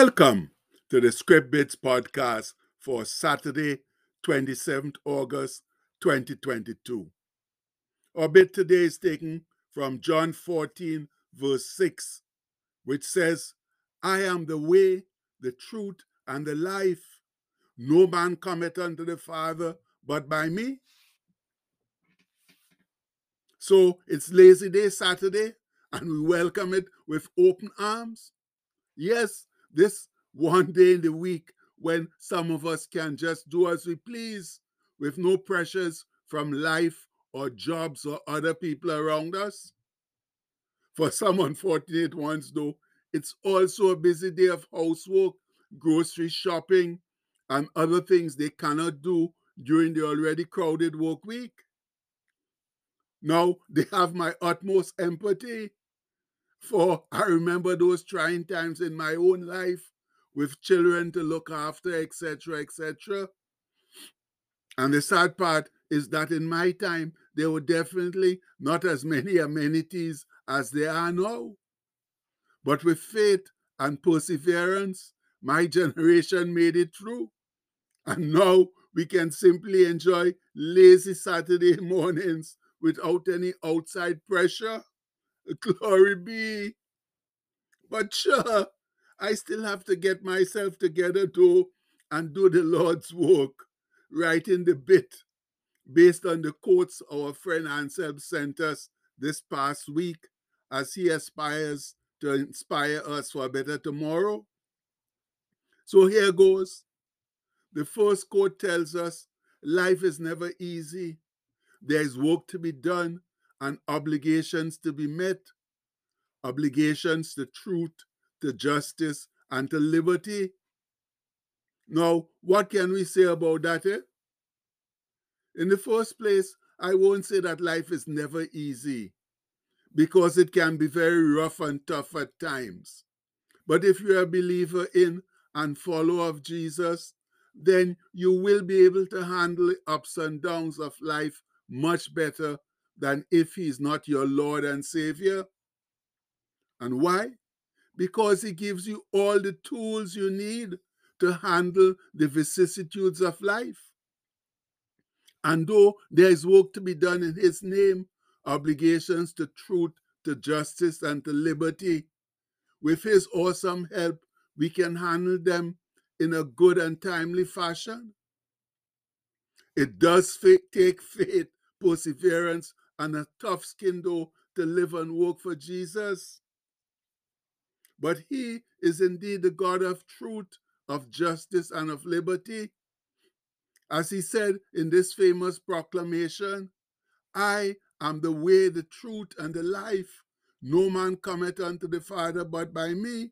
Welcome to the Script Bits podcast for Saturday, 27th August 2022. Our bit today is taken from John 14, verse 6, which says, I am the way, the truth, and the life. No man cometh unto the Father but by me. So it's Lazy Day Saturday, and we welcome it with open arms. Yes, this one day in the week when some of us can just do as we please with no pressures from life or jobs or other people around us. For some unfortunate ones, though, it's also a busy day of housework, grocery shopping, and other things they cannot do during the already crowded work week. Now they have my utmost empathy for I remember those trying times in my own life with children to look after, etc., etc. And the sad part is that in my time, there were definitely not as many amenities as there are now. But with faith and perseverance, my generation made it through. And now we can simply enjoy lazy Saturday mornings without any outside pressure. Glory be. But sure, I still have to get myself together too and do the Lord's work, writing the bit based on the quotes our friend Anselm sent us this past week as he aspires to inspire us for a better tomorrow. So here goes. The first quote tells us life is never easy. There is work to be done and obligations to be met, obligations to truth, to justice, and to liberty. Now, what can we say about that? Eh? In the first place, I won't say that life is never easy because it can be very rough and tough at times. But if you're a believer in and follower of Jesus, then you will be able to handle the ups and downs of life much better than if he's not your Lord and Savior. And why? Because he gives you all the tools you need to handle the vicissitudes of life. And though there is work to be done in his name, obligations to truth, to justice, and to liberty, with his awesome help, we can handle them in a good and timely fashion. It does take faith, perseverance, and a tough skin though to live and work for Jesus. But he is indeed the God of truth, of justice, and of liberty. As he said in this famous proclamation, I am the way, the truth, and the life. No man cometh unto the Father but by me.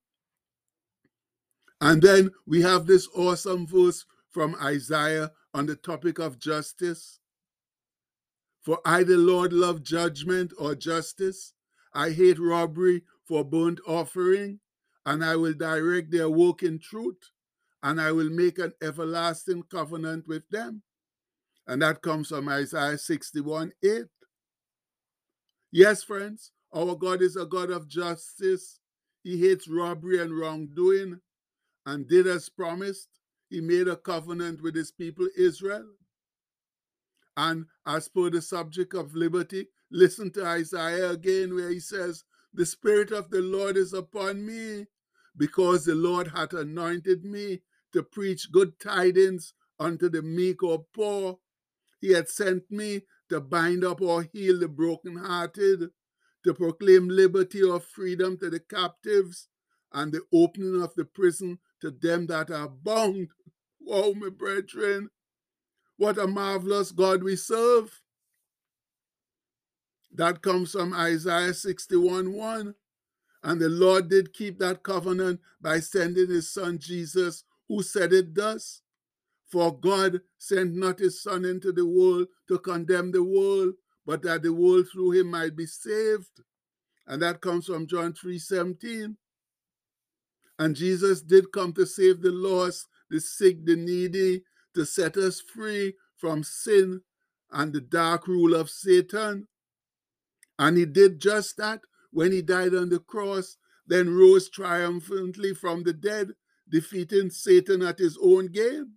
And then we have this awesome verse from Isaiah on the topic of justice. For I, the Lord, love judgment or justice. I hate robbery for burnt offering, and I will direct their work in truth, and I will make an everlasting covenant with them. And that comes from Isaiah 61 8. Yes, friends, our God is a God of justice. He hates robbery and wrongdoing, and did as promised. He made a covenant with his people Israel. And as per the subject of liberty, listen to Isaiah again, where he says, The Spirit of the Lord is upon me, because the Lord hath anointed me to preach good tidings unto the meek or poor. He hath sent me to bind up or heal the brokenhearted, to proclaim liberty or freedom to the captives, and the opening of the prison to them that are bound. Wow, my brethren, what a marvelous God we serve. That comes from Isaiah 61 1. And the Lord did keep that covenant by sending his son Jesus, who said it thus For God sent not his son into the world to condemn the world, but that the world through him might be saved. And that comes from John 3 17. And Jesus did come to save the lost, the sick, the needy, to set us free from sin and the dark rule of Satan. And he did just that when he died on the cross, then rose triumphantly from the dead, defeating Satan at his own game.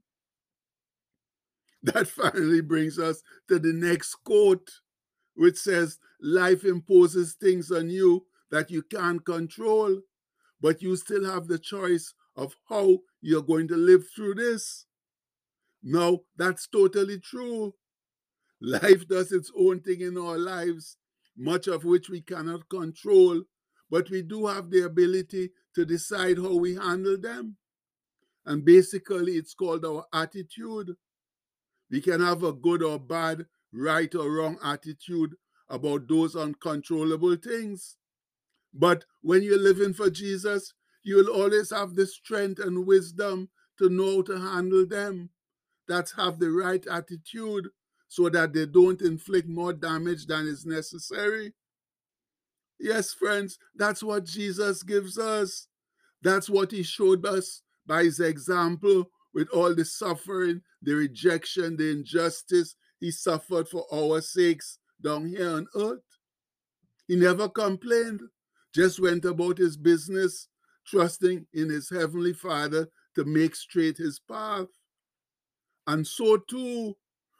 That finally brings us to the next quote, which says, Life imposes things on you that you can't control, but you still have the choice of how you're going to live through this. Now, that's totally true. Life does its own thing in our lives, much of which we cannot control, but we do have the ability to decide how we handle them. And basically, it's called our attitude. We can have a good or bad, right or wrong attitude about those uncontrollable things. But when you're living for Jesus, you'll always have the strength and wisdom to know how to handle them. That have the right attitude so that they don't inflict more damage than is necessary. Yes, friends, that's what Jesus gives us. That's what he showed us by his example with all the suffering, the rejection, the injustice he suffered for our sakes down here on earth. He never complained, just went about his business, trusting in his heavenly Father to make straight his path. And so too,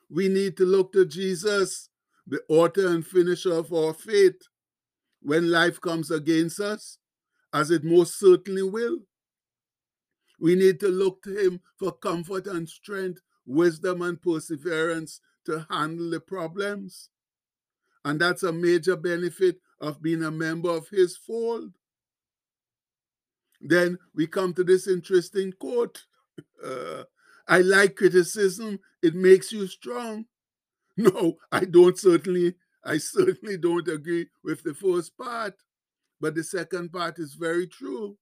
we need to look to Jesus, the author and finisher of our faith, when life comes against us, as it most certainly will. We need to look to him for comfort and strength, wisdom and perseverance to handle the problems. And that's a major benefit of being a member of his fold. Then we come to this interesting quote. Uh, I like criticism, it makes you strong. No, I don't certainly, I certainly don't agree with the first part, but the second part is very true.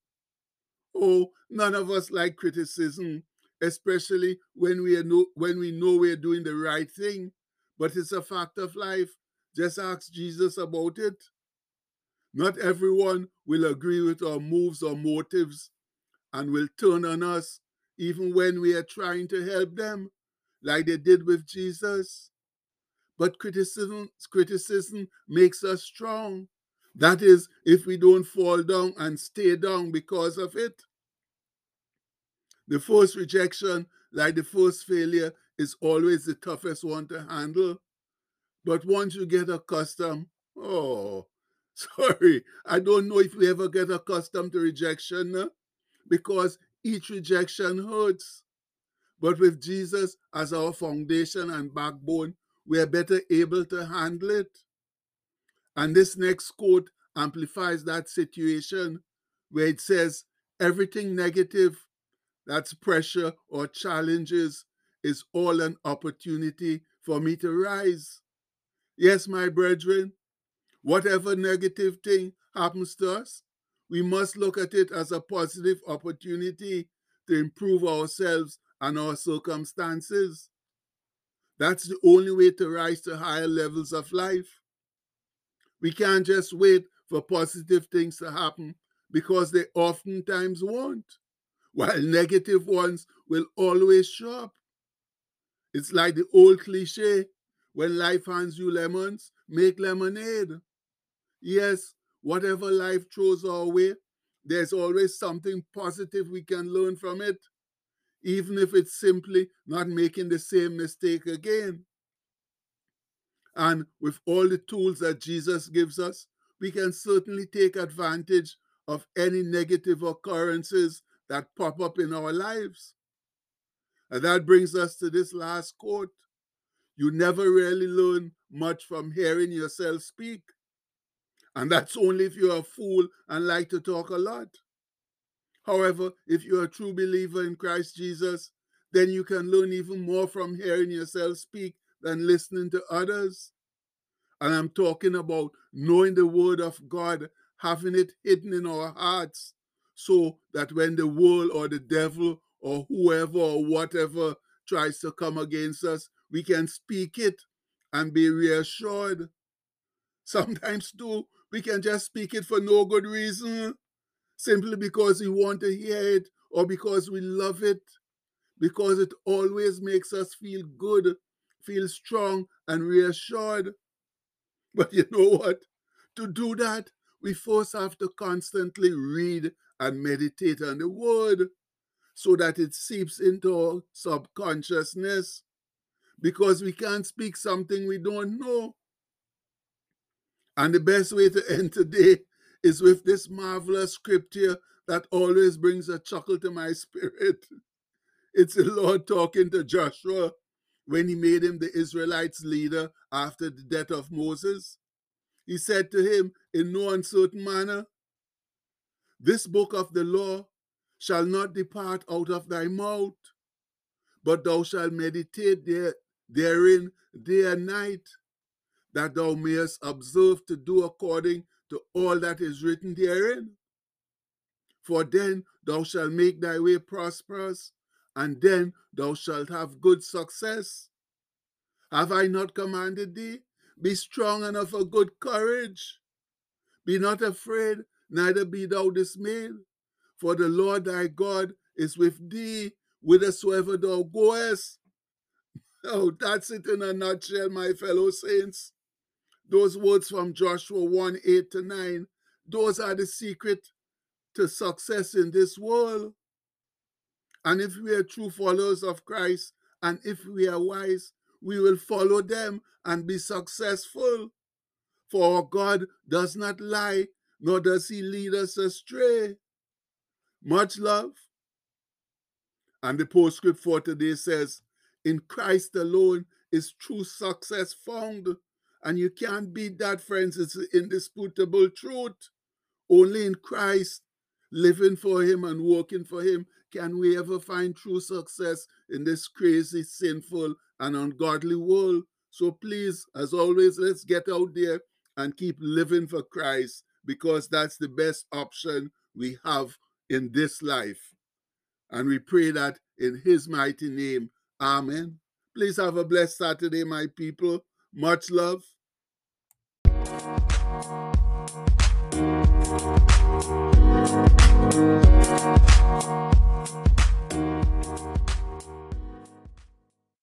Oh, none of us like criticism, especially when we know when we know we're doing the right thing. But it's a fact of life. Just ask Jesus about it. Not everyone will agree with our moves or motives and will turn on us even when we are trying to help them, like they did with Jesus. But criticism, criticism makes us strong. That is, if we don't fall down and stay down because of it. The first rejection, like the first failure, is always the toughest one to handle. But once you get accustomed, oh, sorry, I don't know if we ever get accustomed to rejection because each rejection hurts. But with Jesus as our foundation and backbone, we are better able to handle it. And this next quote amplifies that situation where it says, everything negative that's pressure or challenges is all an opportunity for me to rise. Yes, my brethren, whatever negative thing happens to us, we must look at it as a positive opportunity to improve ourselves and our circumstances. That's the only way to rise to higher levels of life. We can't just wait for positive things to happen because they oftentimes won't, while negative ones will always show up. It's like the old cliche when life hands you lemons, make lemonade. Yes, whatever life throws our way, there's always something positive we can learn from it, even if it's simply not making the same mistake again. And with all the tools that Jesus gives us, we can certainly take advantage of any negative occurrences that pop up in our lives. And that brings us to this last quote You never really learn much from hearing yourself speak. And that's only if you're a fool and like to talk a lot. However, if you're a true believer in Christ Jesus, then you can learn even more from hearing yourself speak than listening to others. And I'm talking about knowing the word of God, having it hidden in our hearts, so that when the world or the devil or whoever or whatever tries to come against us, we can speak it and be reassured. Sometimes, too, we can just speak it for no good reason, simply because we want to hear it or because we love it, because it always makes us feel good, feel strong, and reassured. But you know what? To do that, we first have to constantly read and meditate on the word. so that it seeps into our subconsciousness because we can't speak something we don't know. And the best way to end today is with this marvelous scripture that always brings a chuckle to my spirit. It's the Lord talking to Joshua when he made him the Israelites' leader after the death of Moses. He said to him in no uncertain manner, This book of the law shall not depart out of thy mouth, but thou shalt meditate there, therein day and night, that thou mayest observe to do according to all that is written therein. For then thou shalt make thy way prosperous, and then thou shalt have good success. Have I not commanded thee? Be strong and of a good courage. Be not afraid, neither be thou dismayed, for the Lord thy God is with thee whithersoever thou goest. Oh, that's it in a nutshell, my fellow saints. Those words from Joshua 1 8 to 9, those are the secret to success in this world. And if we are true followers of Christ, and if we are wise, we will follow them and be successful. For God does not lie, nor does he lead us astray. Much love. And the postscript for today says, In Christ alone is true success found. And you can't beat that, friends. It's indisputable truth. Only in Christ, living for Him and working for Him, can we ever find true success in this crazy, sinful, and ungodly world. So please, as always, let's get out there and keep living for Christ because that's the best option we have in this life. And we pray that in His mighty name. Amen. Please have a blessed Saturday, my people. Much love.